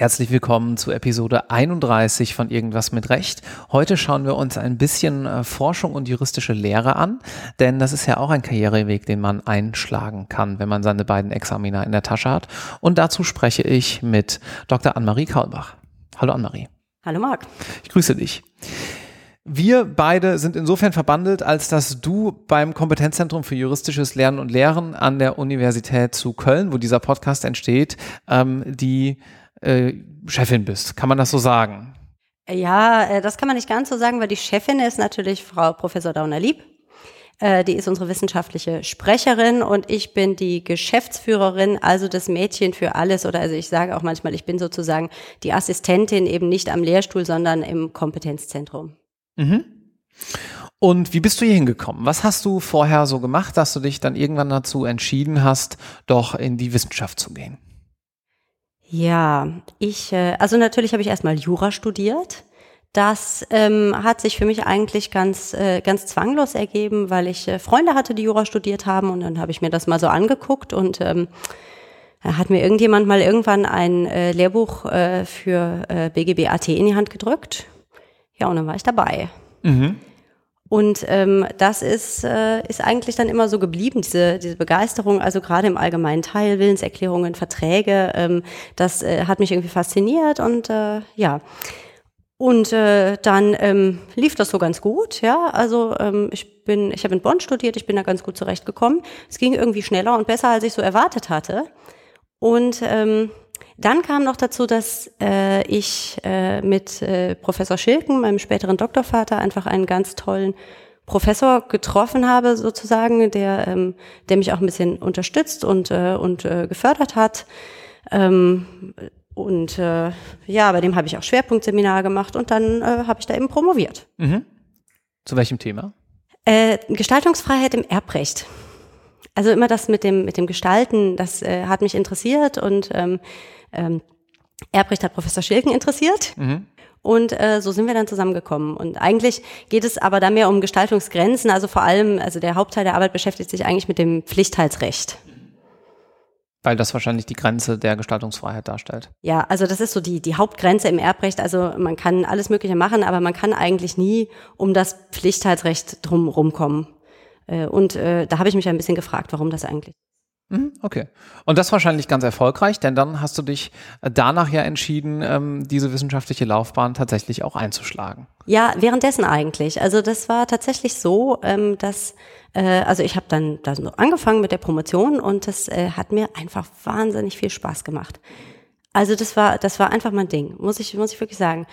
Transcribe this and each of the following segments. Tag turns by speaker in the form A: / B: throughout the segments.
A: Herzlich willkommen zu Episode 31 von Irgendwas mit Recht. Heute schauen wir uns ein bisschen äh, Forschung und juristische Lehre an, denn das ist ja auch ein Karriereweg, den man einschlagen kann, wenn man seine beiden Examina in der Tasche hat. Und dazu spreche ich mit Dr. Annemarie Kaulbach. Hallo Annemarie.
B: Hallo Marc.
A: Ich grüße dich. Wir beide sind insofern verbandelt, als dass du beim Kompetenzzentrum für juristisches Lernen und Lehren an der Universität zu Köln, wo dieser Podcast entsteht, ähm, die äh, Chefin bist. Kann man das so sagen?
B: Ja, äh, das kann man nicht ganz so sagen, weil die Chefin ist natürlich Frau Professor Dauner-Lieb. Äh, die ist unsere wissenschaftliche Sprecherin und ich bin die Geschäftsführerin, also das Mädchen für alles. Oder also ich sage auch manchmal, ich bin sozusagen die Assistentin eben nicht am Lehrstuhl, sondern im Kompetenzzentrum.
A: Mhm. Und wie bist du hier hingekommen? Was hast du vorher so gemacht, dass du dich dann irgendwann dazu entschieden hast, doch in die Wissenschaft zu gehen?
B: Ja, ich, äh, also natürlich habe ich erstmal Jura studiert. Das ähm, hat sich für mich eigentlich ganz, äh, ganz zwanglos ergeben, weil ich äh, Freunde hatte, die Jura studiert haben und dann habe ich mir das mal so angeguckt und ähm, hat mir irgendjemand mal irgendwann ein äh, Lehrbuch äh, für äh, BGB AT in die Hand gedrückt. Ja, und dann war ich dabei. Mhm. Und ähm, das ist, äh, ist eigentlich dann immer so geblieben, diese, diese Begeisterung, also gerade im allgemeinen Teil, Willenserklärungen, Verträge, ähm, das äh, hat mich irgendwie fasziniert und äh, ja. Und äh, dann ähm, lief das so ganz gut, ja. Also ähm, ich bin, ich habe in Bonn studiert, ich bin da ganz gut zurechtgekommen. Es ging irgendwie schneller und besser, als ich so erwartet hatte. Und ähm, dann kam noch dazu, dass äh, ich äh, mit äh, Professor Schilken, meinem späteren Doktorvater, einfach einen ganz tollen Professor getroffen habe, sozusagen, der, ähm, der mich auch ein bisschen unterstützt und, äh, und äh, gefördert hat. Ähm, und äh, ja, bei dem habe ich auch Schwerpunktseminar gemacht und dann äh, habe ich da eben promoviert.
A: Mhm. Zu welchem Thema?
B: Äh, Gestaltungsfreiheit im Erbrecht. Also immer das mit dem, mit dem Gestalten, das äh, hat mich interessiert und ähm, ähm, Erbrecht hat Professor Schilken interessiert. Mhm. Und äh, so sind wir dann zusammengekommen. Und eigentlich geht es aber da mehr um Gestaltungsgrenzen. Also vor allem, also der Hauptteil der Arbeit beschäftigt sich eigentlich mit dem Pflichtteilsrecht.
A: Weil das wahrscheinlich die Grenze der Gestaltungsfreiheit darstellt.
B: Ja, also das ist so die, die Hauptgrenze im Erbrecht. Also man kann alles Mögliche machen, aber man kann eigentlich nie um das Pflichtteilsrecht drum rumkommen. Äh, und äh, da habe ich mich ein bisschen gefragt, warum das eigentlich.
A: Mhm, okay. Und das wahrscheinlich ganz erfolgreich, denn dann hast du dich äh, danach ja entschieden, ähm, diese wissenschaftliche Laufbahn tatsächlich auch einzuschlagen.
B: Ja, währenddessen eigentlich. Also das war tatsächlich so, ähm, dass also ich habe dann da so angefangen mit der Promotion und das hat mir einfach wahnsinnig viel Spaß gemacht. Also das war das war einfach mein Ding, muss ich muss ich wirklich sagen.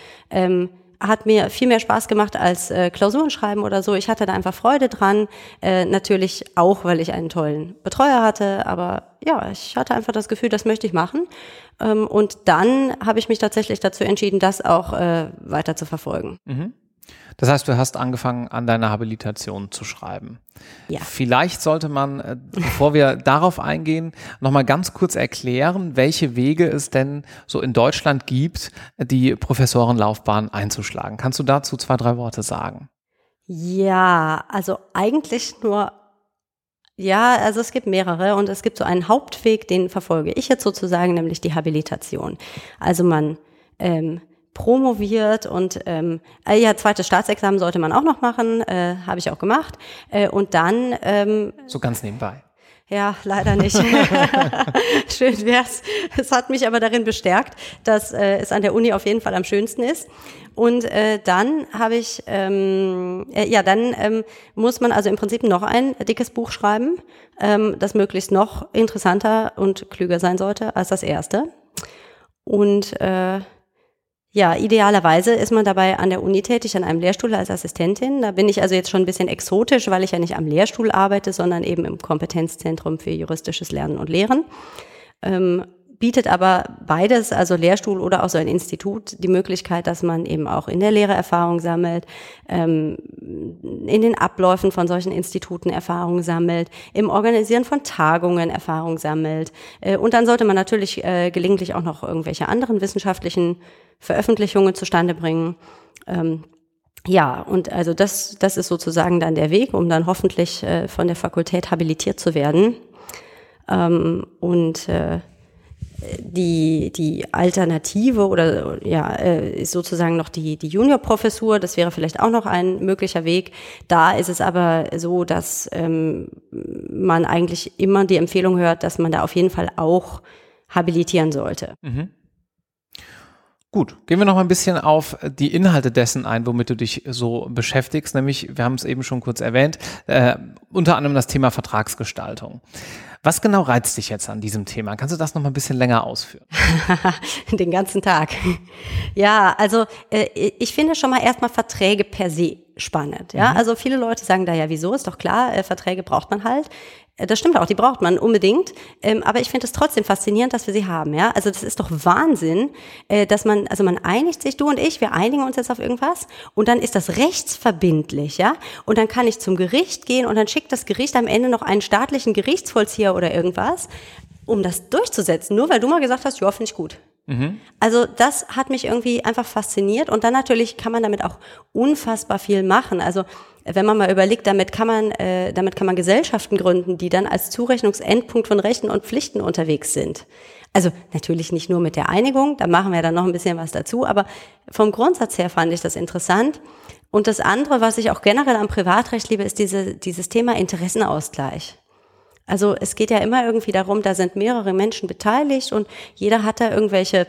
B: Hat mir viel mehr Spaß gemacht als äh, Klausuren schreiben oder so. Ich hatte da einfach Freude dran. Äh, natürlich auch, weil ich einen tollen Betreuer hatte. Aber ja, ich hatte einfach das Gefühl, das möchte ich machen. Ähm, und dann habe ich mich tatsächlich dazu entschieden, das auch äh, weiter zu verfolgen.
A: Mhm. Das heißt, du hast angefangen, an deiner Habilitation zu schreiben.
B: Ja.
A: Vielleicht sollte man, äh, bevor wir darauf eingehen, nochmal ganz kurz erklären, welche Wege es denn so in Deutschland gibt, die Professorenlaufbahn einzuschlagen. Kannst du dazu zwei, drei Worte sagen?
B: Ja, also eigentlich nur ja, also es gibt mehrere und es gibt so einen Hauptweg, den verfolge ich jetzt sozusagen, nämlich die Habilitation. Also man ähm, promoviert und ähm, äh, ja, zweites Staatsexamen sollte man auch noch machen, äh, habe ich auch gemacht. Äh, und dann ähm,
A: so ganz nebenbei.
B: Ja, leider nicht. Schön wär's. Es hat mich aber darin bestärkt, dass äh, es an der Uni auf jeden Fall am schönsten ist. Und äh, dann habe ich, ähm, äh, ja, dann ähm, muss man also im Prinzip noch ein dickes Buch schreiben, ähm, das möglichst noch interessanter und klüger sein sollte als das erste. Und äh, ja, idealerweise ist man dabei an der Uni tätig, an einem Lehrstuhl als Assistentin. Da bin ich also jetzt schon ein bisschen exotisch, weil ich ja nicht am Lehrstuhl arbeite, sondern eben im Kompetenzzentrum für juristisches Lernen und Lehren. Ähm, bietet aber beides, also Lehrstuhl oder auch so ein Institut, die Möglichkeit, dass man eben auch in der Lehre Erfahrung sammelt, ähm, in den Abläufen von solchen Instituten Erfahrung sammelt, im Organisieren von Tagungen Erfahrung sammelt. Äh, und dann sollte man natürlich äh, gelegentlich auch noch irgendwelche anderen wissenschaftlichen Veröffentlichungen zustande bringen. Ähm, ja, und also das, das ist sozusagen dann der Weg, um dann hoffentlich äh, von der Fakultät habilitiert zu werden. Ähm, und äh, die, die Alternative oder ja, äh, ist sozusagen noch die, die Juniorprofessur, das wäre vielleicht auch noch ein möglicher Weg. Da ist es aber so, dass ähm, man eigentlich immer die Empfehlung hört, dass man da auf jeden Fall auch habilitieren sollte. Mhm.
A: Gut, gehen wir noch mal ein bisschen auf die Inhalte dessen ein, womit du dich so beschäftigst. Nämlich, wir haben es eben schon kurz erwähnt, äh, unter anderem das Thema Vertragsgestaltung. Was genau reizt dich jetzt an diesem Thema? Kannst du das noch mal ein bisschen länger ausführen?
B: Den ganzen Tag. Ja, also äh, ich finde schon mal erstmal Verträge per se spannend. Ja, mhm. also viele Leute sagen da ja, wieso? Ist doch klar, äh, Verträge braucht man halt. Äh, das stimmt auch, die braucht man unbedingt. Ähm, aber ich finde es trotzdem faszinierend, dass wir sie haben. Ja, also das ist doch Wahnsinn, äh, dass man, also man einigt sich, du und ich, wir einigen uns jetzt auf irgendwas und dann ist das rechtsverbindlich, ja. Und dann kann ich zum Gericht gehen und dann schickt das Gericht am Ende noch einen staatlichen Gerichtsvollzieher oder irgendwas, um das durchzusetzen. Nur weil du mal gesagt hast, ja, finde ich gut. Mhm. Also das hat mich irgendwie einfach fasziniert und dann natürlich kann man damit auch unfassbar viel machen. Also wenn man mal überlegt, damit kann man, äh, damit kann man Gesellschaften gründen, die dann als Zurechnungsendpunkt von Rechten und Pflichten unterwegs sind. Also natürlich nicht nur mit der Einigung, da machen wir dann noch ein bisschen was dazu, aber vom Grundsatz her fand ich das interessant. Und das andere, was ich auch generell am Privatrecht liebe, ist diese, dieses Thema Interessenausgleich. Also es geht ja immer irgendwie darum, da sind mehrere Menschen beteiligt und jeder hat da irgendwelche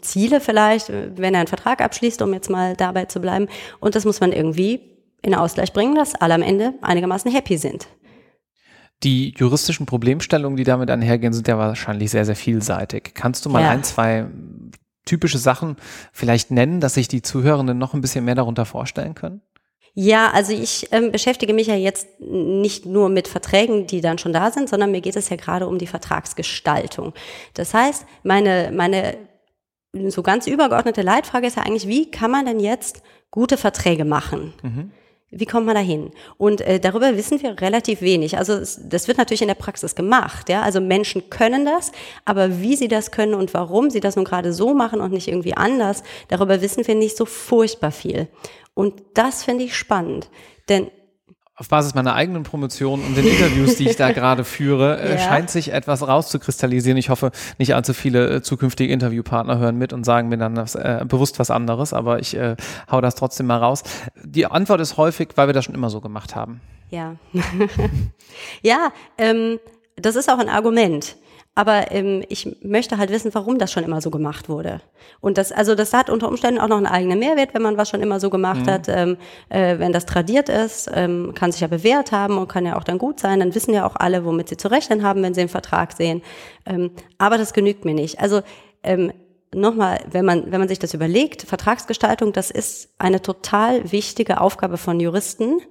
B: Ziele vielleicht, wenn er einen Vertrag abschließt, um jetzt mal dabei zu bleiben. Und das muss man irgendwie in Ausgleich bringen, dass alle am Ende einigermaßen happy sind.
A: Die juristischen Problemstellungen, die damit einhergehen, sind ja wahrscheinlich sehr, sehr vielseitig. Kannst du mal ja. ein, zwei typische Sachen vielleicht nennen, dass sich die Zuhörenden noch ein bisschen mehr darunter vorstellen können?
B: Ja, also ich ähm, beschäftige mich ja jetzt nicht nur mit Verträgen, die dann schon da sind, sondern mir geht es ja gerade um die Vertragsgestaltung. Das heißt, meine, meine so ganz übergeordnete Leitfrage ist ja eigentlich, wie kann man denn jetzt gute Verträge machen? Mhm. Wie kommt man da hin? Und äh, darüber wissen wir relativ wenig. Also es, das wird natürlich in der Praxis gemacht. Ja? Also Menschen können das, aber wie sie das können und warum sie das nun gerade so machen und nicht irgendwie anders, darüber wissen wir nicht so furchtbar viel. Und das finde ich spannend. Denn
A: auf Basis meiner eigenen Promotion und den Interviews, die ich da gerade führe, äh, ja. scheint sich etwas rauszukristallisieren. Ich hoffe, nicht allzu viele äh, zukünftige Interviewpartner hören mit und sagen mir dann das, äh, bewusst was anderes, aber ich äh, hau das trotzdem mal raus. Die Antwort ist häufig, weil wir das schon immer so gemacht haben.
B: Ja. ja, ähm, das ist auch ein Argument. Aber ähm, ich möchte halt wissen, warum das schon immer so gemacht wurde. Und das, also das hat unter Umständen auch noch einen eigenen Mehrwert, wenn man was schon immer so gemacht mhm. hat. Ähm, äh, wenn das tradiert ist, ähm, kann sich ja bewährt haben und kann ja auch dann gut sein. Dann wissen ja auch alle, womit sie zu rechnen haben, wenn sie einen Vertrag sehen. Ähm, aber das genügt mir nicht. Also ähm, nochmal, wenn man, wenn man sich das überlegt, Vertragsgestaltung, das ist eine total wichtige Aufgabe von Juristen.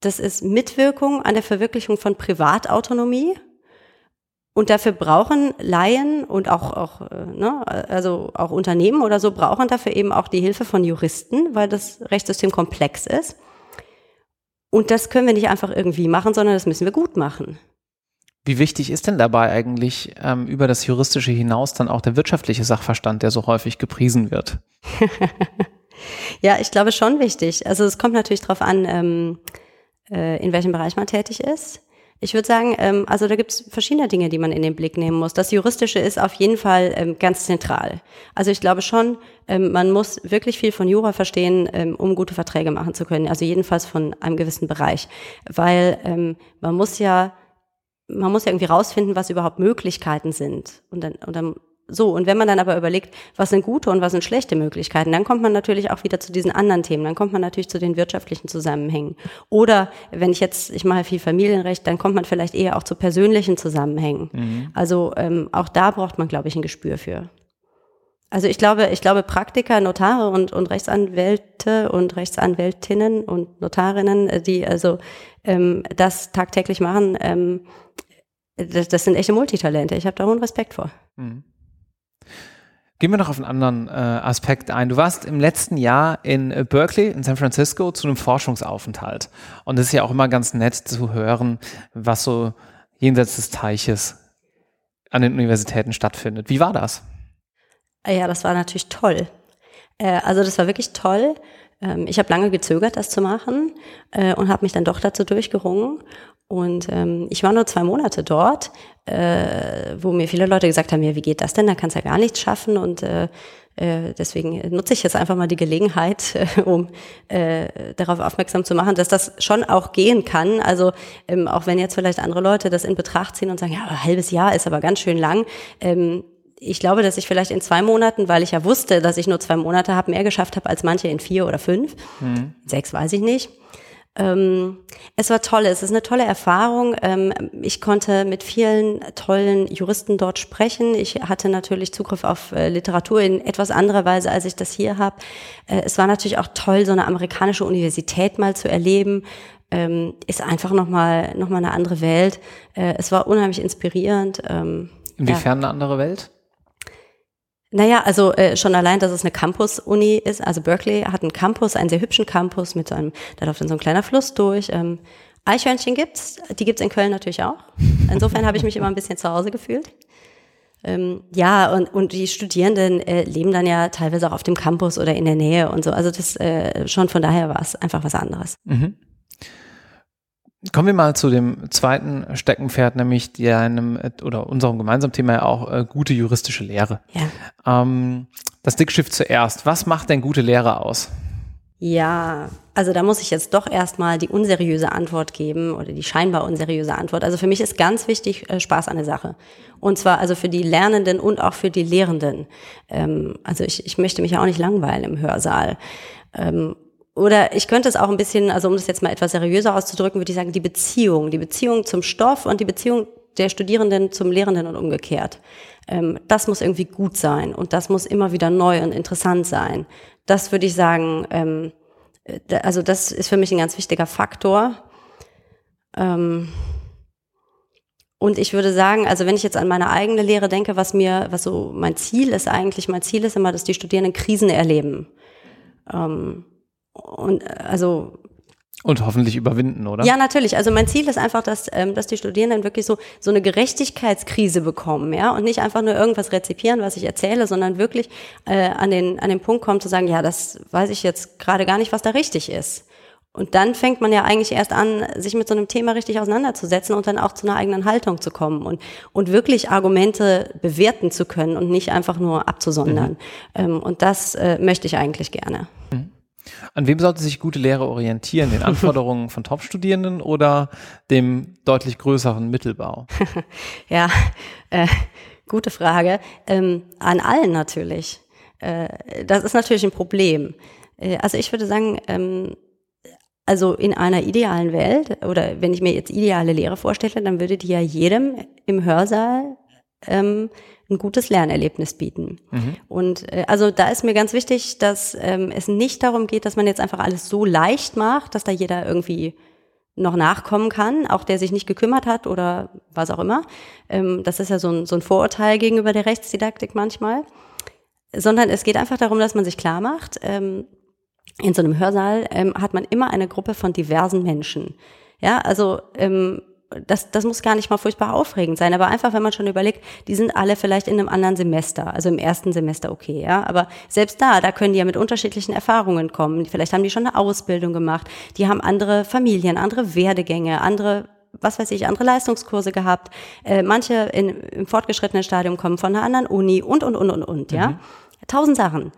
B: Das ist Mitwirkung an der Verwirklichung von Privatautonomie und dafür brauchen Laien und auch, auch, äh, ne, also auch Unternehmen oder so brauchen dafür eben auch die Hilfe von Juristen, weil das Rechtssystem komplex ist. Und das können wir nicht einfach irgendwie machen, sondern das müssen wir gut machen.
A: Wie wichtig ist denn dabei eigentlich ähm, über das Juristische hinaus dann auch der wirtschaftliche Sachverstand, der so häufig gepriesen wird?
B: ja, ich glaube schon wichtig. Also es kommt natürlich darauf an, ähm, äh, in welchem Bereich man tätig ist. Ich würde sagen, ähm, also da gibt es verschiedene Dinge, die man in den Blick nehmen muss. Das Juristische ist auf jeden Fall ähm, ganz zentral. Also ich glaube schon, ähm, man muss wirklich viel von Jura verstehen, ähm, um gute Verträge machen zu können. Also jedenfalls von einem gewissen Bereich, weil ähm, man muss ja man muss ja irgendwie rausfinden, was überhaupt Möglichkeiten sind. Und dann, und dann so, und wenn man dann aber überlegt, was sind gute und was sind schlechte Möglichkeiten, dann kommt man natürlich auch wieder zu diesen anderen Themen. Dann kommt man natürlich zu den wirtschaftlichen Zusammenhängen. Oder wenn ich jetzt, ich mache viel Familienrecht, dann kommt man vielleicht eher auch zu persönlichen Zusammenhängen. Mhm. Also ähm, auch da braucht man, glaube ich, ein Gespür für. Also ich glaube, ich glaube, Praktiker, Notare und, und Rechtsanwälte und Rechtsanwältinnen und Notarinnen, äh, die also ähm, das tagtäglich machen, ähm, das, das sind echte Multitalente. Ich habe da hohen Respekt vor. Mhm.
A: Gehen wir noch auf einen anderen äh, Aspekt ein. Du warst im letzten Jahr in äh, Berkeley, in San Francisco, zu einem Forschungsaufenthalt. Und es ist ja auch immer ganz nett zu hören, was so jenseits des Teiches an den Universitäten stattfindet. Wie war das?
B: Ja, das war natürlich toll. Äh, also das war wirklich toll. Ähm, ich habe lange gezögert, das zu machen äh, und habe mich dann doch dazu durchgerungen. Und ähm, ich war nur zwei Monate dort, äh, wo mir viele Leute gesagt haben, ja, wie geht das denn? Da kannst du ja gar nichts schaffen. Und äh, äh, deswegen nutze ich jetzt einfach mal die Gelegenheit, äh, um äh, darauf aufmerksam zu machen, dass das schon auch gehen kann. Also ähm, auch wenn jetzt vielleicht andere Leute das in Betracht ziehen und sagen, ja, ein halbes Jahr ist aber ganz schön lang. Ähm, ich glaube, dass ich vielleicht in zwei Monaten, weil ich ja wusste, dass ich nur zwei Monate habe, mehr geschafft habe als manche in vier oder fünf. Mhm. Sechs weiß ich nicht. Ähm, es war toll, es ist eine tolle Erfahrung. Ähm, ich konnte mit vielen tollen Juristen dort sprechen. Ich hatte natürlich Zugriff auf äh, Literatur in etwas anderer Weise, als ich das hier habe. Äh, es war natürlich auch toll, so eine amerikanische Universität mal zu erleben. Ähm, ist einfach nochmal noch mal eine andere Welt. Äh, es war unheimlich inspirierend.
A: Ähm, Inwiefern ja. eine andere Welt?
B: Naja, also äh, schon allein, dass es eine Campus-Uni ist. Also Berkeley hat einen Campus, einen sehr hübschen Campus mit so einem, da läuft dann so ein kleiner Fluss durch. Ähm, Eichhörnchen gibt's, die gibt's in Köln natürlich auch. Insofern habe ich mich immer ein bisschen zu Hause gefühlt. Ähm, ja, und, und die Studierenden äh, leben dann ja teilweise auch auf dem Campus oder in der Nähe und so. Also das äh, schon von daher war es einfach was anderes. Mhm.
A: Kommen wir mal zu dem zweiten Steckenpferd, nämlich deinem oder unserem gemeinsamen Thema ja auch äh, gute juristische Lehre. Ja. Ähm, das Dickschiff zuerst. Was macht denn gute Lehre aus?
B: Ja, also da muss ich jetzt doch erstmal die unseriöse Antwort geben oder die scheinbar unseriöse Antwort. Also für mich ist ganz wichtig äh, Spaß an der Sache. Und zwar also für die Lernenden und auch für die Lehrenden. Ähm, also ich, ich möchte mich ja auch nicht langweilen im Hörsaal. Ähm, oder ich könnte es auch ein bisschen, also um das jetzt mal etwas seriöser auszudrücken, würde ich sagen, die Beziehung, die Beziehung zum Stoff und die Beziehung der Studierenden zum Lehrenden und umgekehrt. Ähm, das muss irgendwie gut sein und das muss immer wieder neu und interessant sein. Das würde ich sagen, ähm, also das ist für mich ein ganz wichtiger Faktor. Ähm, und ich würde sagen, also wenn ich jetzt an meine eigene Lehre denke, was mir, was so mein Ziel ist eigentlich, mein Ziel ist immer, dass die Studierenden Krisen erleben. Ähm, und also
A: und hoffentlich überwinden, oder?
B: Ja, natürlich. Also mein Ziel ist einfach, dass, ähm, dass die Studierenden wirklich so, so eine Gerechtigkeitskrise bekommen, ja, und nicht einfach nur irgendwas rezipieren, was ich erzähle, sondern wirklich äh, an, den, an den Punkt kommen zu sagen, ja, das weiß ich jetzt gerade gar nicht, was da richtig ist. Und dann fängt man ja eigentlich erst an, sich mit so einem Thema richtig auseinanderzusetzen und dann auch zu einer eigenen Haltung zu kommen und, und wirklich Argumente bewerten zu können und nicht einfach nur abzusondern. Mhm. Ähm, und das äh, möchte ich eigentlich gerne.
A: An wem sollte sich gute Lehre orientieren? Den Anforderungen von Top-Studierenden oder dem deutlich größeren Mittelbau?
B: ja, äh, gute Frage. Ähm, an allen natürlich. Äh, das ist natürlich ein Problem. Äh, also ich würde sagen, ähm, also in einer idealen Welt oder wenn ich mir jetzt ideale Lehre vorstelle, dann würde die ja jedem im Hörsaal ähm, ein gutes Lernerlebnis bieten. Mhm. Und äh, also da ist mir ganz wichtig, dass ähm, es nicht darum geht, dass man jetzt einfach alles so leicht macht, dass da jeder irgendwie noch nachkommen kann, auch der sich nicht gekümmert hat oder was auch immer. Ähm, das ist ja so ein, so ein Vorurteil gegenüber der Rechtsdidaktik manchmal. Sondern es geht einfach darum, dass man sich klar macht, ähm, in so einem Hörsaal ähm, hat man immer eine Gruppe von diversen Menschen. Ja, also ähm, das, das muss gar nicht mal furchtbar aufregend sein, aber einfach, wenn man schon überlegt, die sind alle vielleicht in einem anderen Semester, also im ersten Semester okay, ja, aber selbst da, da können die ja mit unterschiedlichen Erfahrungen kommen. Vielleicht haben die schon eine Ausbildung gemacht, die haben andere Familien, andere Werdegänge, andere was weiß ich, andere Leistungskurse gehabt. Äh, manche in, im fortgeschrittenen Stadium kommen von einer anderen Uni und, und, und, und, und, ja. Mhm. Tausend Sachen.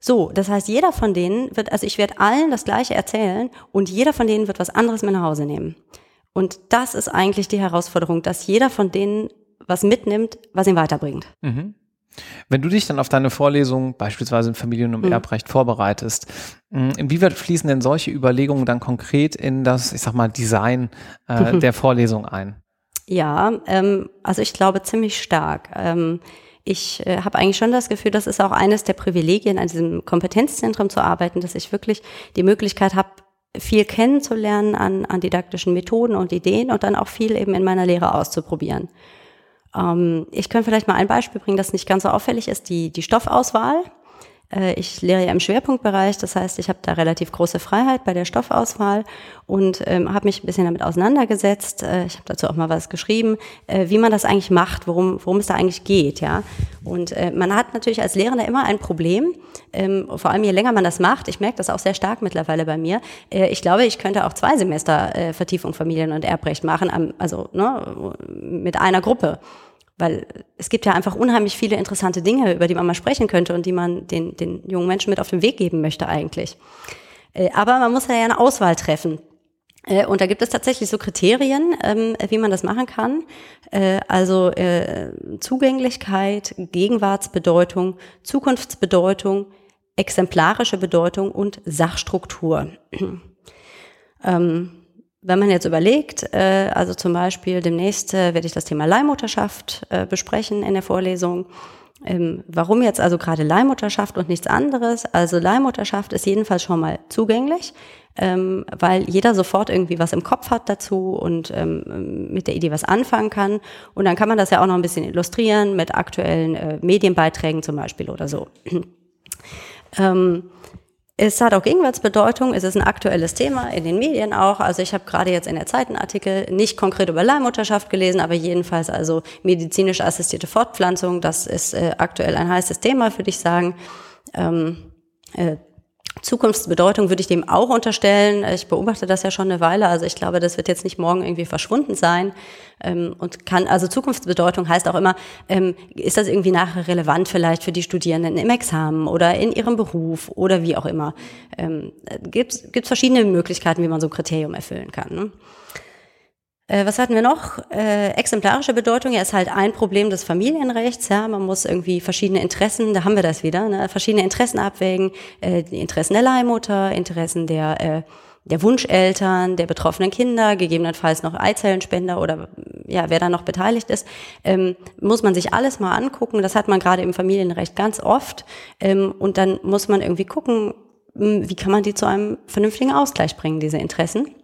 B: So, das heißt, jeder von denen wird, also ich werde allen das Gleiche erzählen und jeder von denen wird was anderes mit nach Hause nehmen. Und das ist eigentlich die Herausforderung, dass jeder von denen was mitnimmt, was ihn weiterbringt. Mhm.
A: Wenn du dich dann auf deine Vorlesung beispielsweise in Familien- und mhm. Erbrecht vorbereitest, hm, inwieweit fließen denn solche Überlegungen dann konkret in das, ich sag mal, Design äh, mhm. der Vorlesung ein?
B: Ja, ähm, also ich glaube ziemlich stark. Ähm, ich äh, habe eigentlich schon das Gefühl, das ist auch eines der Privilegien, an diesem Kompetenzzentrum zu arbeiten, dass ich wirklich die Möglichkeit habe, viel kennenzulernen an, an didaktischen Methoden und Ideen und dann auch viel eben in meiner Lehre auszuprobieren. Ähm, ich kann vielleicht mal ein Beispiel bringen, das nicht ganz so auffällig ist, die, die Stoffauswahl. Äh, ich lehre ja im Schwerpunktbereich, das heißt, ich habe da relativ große Freiheit bei der Stoffauswahl und ähm, habe mich ein bisschen damit auseinandergesetzt. Äh, ich habe dazu auch mal was geschrieben, äh, wie man das eigentlich macht, worum, worum es da eigentlich geht. Ja? Und äh, man hat natürlich als Lehrender immer ein Problem, ähm, vor allem je länger man das macht. Ich merke das auch sehr stark mittlerweile bei mir. Äh, ich glaube, ich könnte auch zwei Semester äh, Vertiefung Familien- und Erbrecht machen, am, also ne, mit einer Gruppe. Weil es gibt ja einfach unheimlich viele interessante Dinge, über die man mal sprechen könnte und die man den, den jungen Menschen mit auf den Weg geben möchte eigentlich. Äh, aber man muss ja eine Auswahl treffen. Äh, und da gibt es tatsächlich so Kriterien, ähm, wie man das machen kann. Äh, also Zugänglichkeit, Gegenwartsbedeutung, Zukunftsbedeutung, exemplarische Bedeutung und Sachstruktur. ähm, wenn man jetzt überlegt, äh, also zum Beispiel demnächst äh, werde ich das Thema Leihmutterschaft äh, besprechen in der Vorlesung. Ähm, warum jetzt also gerade Leihmutterschaft und nichts anderes? Also Leihmutterschaft ist jedenfalls schon mal zugänglich, ähm, weil jeder sofort irgendwie was im Kopf hat dazu und ähm, mit der Idee was anfangen kann. Und dann kann man das ja auch noch ein bisschen illustrieren mit aktuellen äh, Medienbeiträgen zum Beispiel oder so. ähm, es hat auch Gegenwartsbedeutung, es ist ein aktuelles Thema in den Medien auch. Also ich habe gerade jetzt in der Zeit einen Artikel nicht konkret über Leihmutterschaft gelesen, aber jedenfalls also medizinisch assistierte Fortpflanzung, das ist äh, aktuell ein heißes Thema, würde ich sagen. Ähm, äh, Zukunftsbedeutung würde ich dem auch unterstellen. Ich beobachte das ja schon eine Weile. Also ich glaube, das wird jetzt nicht morgen irgendwie verschwunden sein. Ähm, und kann, also Zukunftsbedeutung heißt auch immer, ähm, ist das irgendwie nachher relevant vielleicht für die Studierenden im Examen oder in ihrem Beruf oder wie auch immer. Ähm, Gibt es verschiedene Möglichkeiten, wie man so ein Kriterium erfüllen kann. Ne? Äh, was hatten wir noch? Äh, exemplarische Bedeutung ja, ist halt ein Problem des Familienrechts. Ja, man muss irgendwie verschiedene Interessen, da haben wir das wieder, ne, verschiedene Interessen abwägen. Äh, die Interessen der Leihmutter, Interessen der äh, der Wunscheltern, der betroffenen Kinder, gegebenenfalls noch Eizellenspender oder ja, wer da noch beteiligt ist, ähm, muss man sich alles mal angucken. Das hat man gerade im Familienrecht ganz oft. Ähm, und dann muss man irgendwie gucken, hm, wie kann man die zu einem vernünftigen Ausgleich bringen, diese Interessen.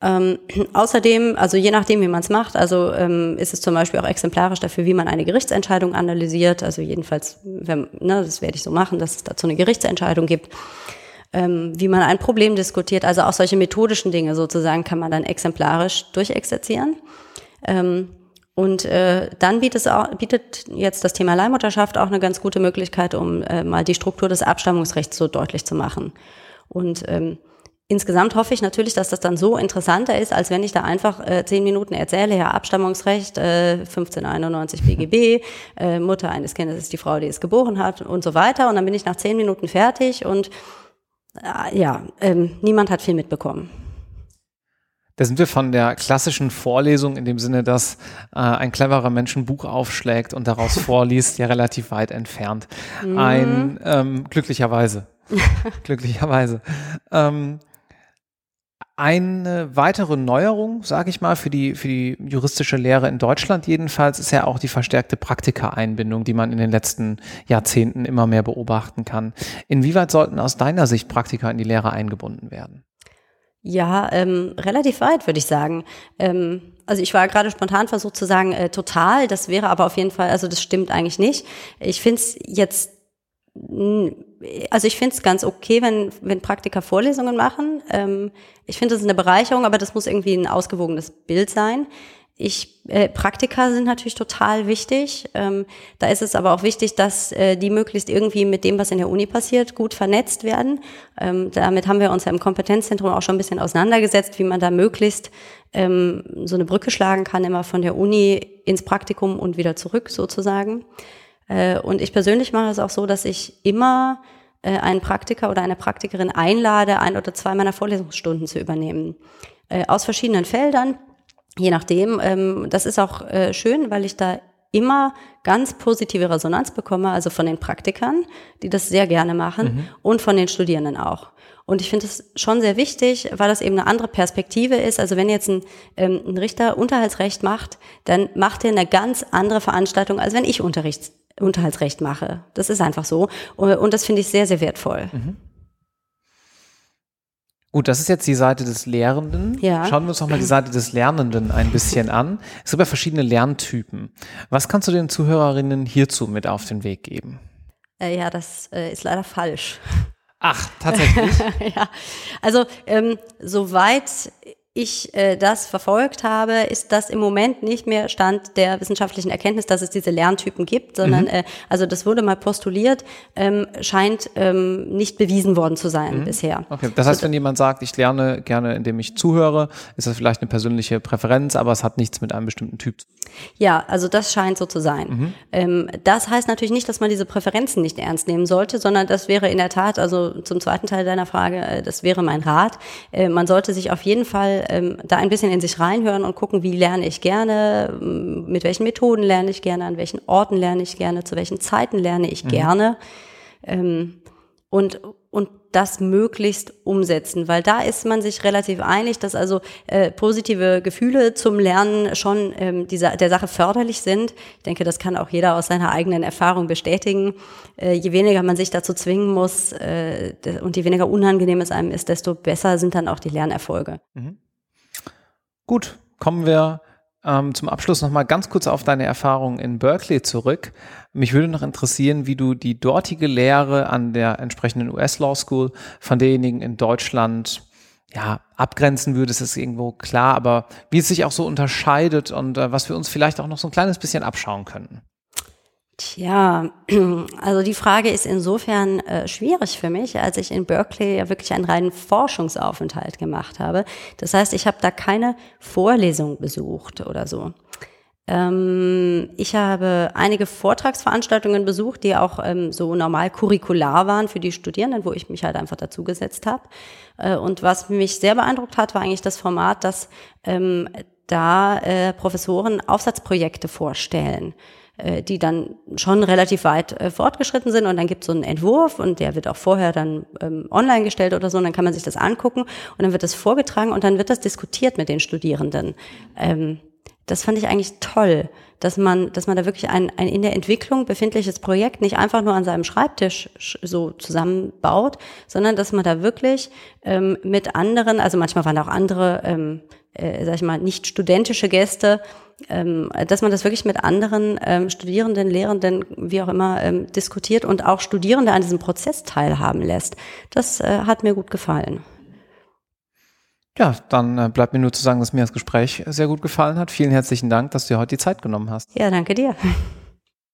B: Ähm, außerdem, also je nachdem, wie man es macht, also ähm, ist es zum Beispiel auch exemplarisch dafür, wie man eine Gerichtsentscheidung analysiert. Also jedenfalls, wenn, ne, das werde ich so machen, dass es dazu eine Gerichtsentscheidung gibt. Ähm, wie man ein Problem diskutiert, also auch solche methodischen Dinge sozusagen kann man dann exemplarisch durchexerzieren. Ähm, und äh, dann bietet, es auch, bietet jetzt das Thema Leihmutterschaft auch eine ganz gute Möglichkeit, um äh, mal die Struktur des Abstammungsrechts so deutlich zu machen. Und ähm, Insgesamt hoffe ich natürlich, dass das dann so interessanter ist, als wenn ich da einfach äh, zehn Minuten erzähle, ja, Abstammungsrecht, äh, 1591 BGB, äh, Mutter eines Kindes ist die Frau, die es geboren hat und so weiter. Und dann bin ich nach zehn Minuten fertig und äh, ja, ähm, niemand hat viel mitbekommen.
A: Da sind wir von der klassischen Vorlesung in dem Sinne, dass äh, ein cleverer Mensch ein Buch aufschlägt und daraus vorliest, ja relativ weit entfernt. Mhm. Ein ähm, glücklicherweise. glücklicherweise. Ähm, eine weitere Neuerung, sage ich mal, für die, für die juristische Lehre in Deutschland jedenfalls, ist ja auch die verstärkte Praktika-Einbindung, die man in den letzten Jahrzehnten immer mehr beobachten kann. Inwieweit sollten aus deiner Sicht Praktika in die Lehre eingebunden werden?
B: Ja, ähm, relativ weit, würde ich sagen. Ähm, also ich war gerade spontan versucht zu sagen, äh, total, das wäre aber auf jeden Fall, also das stimmt eigentlich nicht. Ich finde es jetzt also ich finde es ganz okay, wenn, wenn Praktiker Vorlesungen machen. Ähm, ich finde, das ist eine Bereicherung, aber das muss irgendwie ein ausgewogenes Bild sein. Ich, äh, Praktika sind natürlich total wichtig. Ähm, da ist es aber auch wichtig, dass äh, die möglichst irgendwie mit dem, was in der Uni passiert, gut vernetzt werden. Ähm, damit haben wir uns ja im Kompetenzzentrum auch schon ein bisschen auseinandergesetzt, wie man da möglichst ähm, so eine Brücke schlagen kann, immer von der Uni ins Praktikum und wieder zurück sozusagen. Äh, und ich persönlich mache es auch so, dass ich immer äh, einen Praktiker oder eine Praktikerin einlade, ein oder zwei meiner Vorlesungsstunden zu übernehmen. Äh, aus verschiedenen Feldern, je nachdem. Ähm, das ist auch schön, weil ich da immer ganz positive Resonanz bekomme, also von den Praktikern, die das sehr gerne machen, mhm. und von den Studierenden auch. Und ich finde es schon sehr wichtig, weil das eben eine andere Perspektive ist. Also wenn jetzt ein, ähm, ein Richter Unterhaltsrecht macht, dann macht er eine ganz andere Veranstaltung, als wenn ich Unterrichts Unterhaltsrecht mache. Das ist einfach so. Und das finde ich sehr, sehr wertvoll. Mhm.
A: Gut, das ist jetzt die Seite des Lehrenden. Ja. Schauen wir uns nochmal die Seite des Lernenden ein bisschen an. Es gibt ja verschiedene Lerntypen. Was kannst du den Zuhörerinnen hierzu mit auf den Weg geben?
B: Äh, ja, das äh, ist leider falsch.
A: Ach, tatsächlich.
B: ja, also ähm, soweit ich äh, das verfolgt habe, ist das im Moment nicht mehr Stand der wissenschaftlichen Erkenntnis, dass es diese Lerntypen gibt, sondern mhm. äh, also das wurde mal postuliert, ähm, scheint ähm, nicht bewiesen worden zu sein mhm. bisher.
A: Okay, das heißt, wenn jemand sagt, ich lerne gerne, indem ich zuhöre, ist das vielleicht eine persönliche Präferenz, aber es hat nichts mit einem bestimmten Typ.
B: Ja, also das scheint so zu sein. Mhm. Ähm, das heißt natürlich nicht, dass man diese Präferenzen nicht ernst nehmen sollte, sondern das wäre in der Tat, also zum zweiten Teil deiner Frage, äh, das wäre mein Rat. Äh, man sollte sich auf jeden Fall ähm, da ein bisschen in sich reinhören und gucken, wie lerne ich gerne, mit welchen Methoden lerne ich gerne, an welchen Orten lerne ich gerne, zu welchen Zeiten lerne ich mhm. gerne. Ähm, und, und das möglichst umsetzen, weil da ist man sich relativ einig, dass also äh, positive Gefühle zum Lernen schon ähm, dieser, der Sache förderlich sind. Ich denke, das kann auch jeder aus seiner eigenen Erfahrung bestätigen. Äh, je weniger man sich dazu zwingen muss äh, und je weniger unangenehm es einem ist, desto besser sind dann auch die Lernerfolge. Mhm.
A: Gut, kommen wir ähm, zum Abschluss nochmal ganz kurz auf deine Erfahrungen in Berkeley zurück. Mich würde noch interessieren, wie du die dortige Lehre an der entsprechenden US Law School von derjenigen in Deutschland ja, abgrenzen würdest, ist irgendwo klar, aber wie es sich auch so unterscheidet und äh, was wir uns vielleicht auch noch so ein kleines bisschen abschauen könnten.
B: Tja, also die Frage ist insofern äh, schwierig für mich, als ich in Berkeley ja wirklich einen reinen Forschungsaufenthalt gemacht habe. Das heißt, ich habe da keine Vorlesung besucht oder so. Ähm, ich habe einige Vortragsveranstaltungen besucht, die auch ähm, so normal curricular waren für die Studierenden, wo ich mich halt einfach dazugesetzt habe. Äh, und was mich sehr beeindruckt hat, war eigentlich das Format, dass ähm, da äh, Professoren Aufsatzprojekte vorstellen. Äh, die dann schon relativ weit äh, fortgeschritten sind und dann gibt es so einen Entwurf und der wird auch vorher dann ähm, online gestellt oder so und dann kann man sich das angucken und dann wird das vorgetragen und dann wird das diskutiert mit den Studierenden. Ähm, das fand ich eigentlich toll, dass man, dass man da wirklich ein, ein in der Entwicklung befindliches Projekt nicht einfach nur an seinem Schreibtisch so zusammenbaut, sondern dass man da wirklich ähm, mit anderen, also manchmal waren auch andere, ähm, äh, sag ich mal, nicht studentische Gäste, ähm, dass man das wirklich mit anderen ähm, Studierenden, Lehrenden, wie auch immer, ähm, diskutiert und auch Studierende an diesem Prozess teilhaben lässt. Das äh, hat mir gut gefallen.
A: Ja, dann äh, bleibt mir nur zu sagen, dass mir das Gespräch sehr gut gefallen hat. Vielen herzlichen Dank, dass du dir heute die Zeit genommen hast.
B: Ja, danke dir.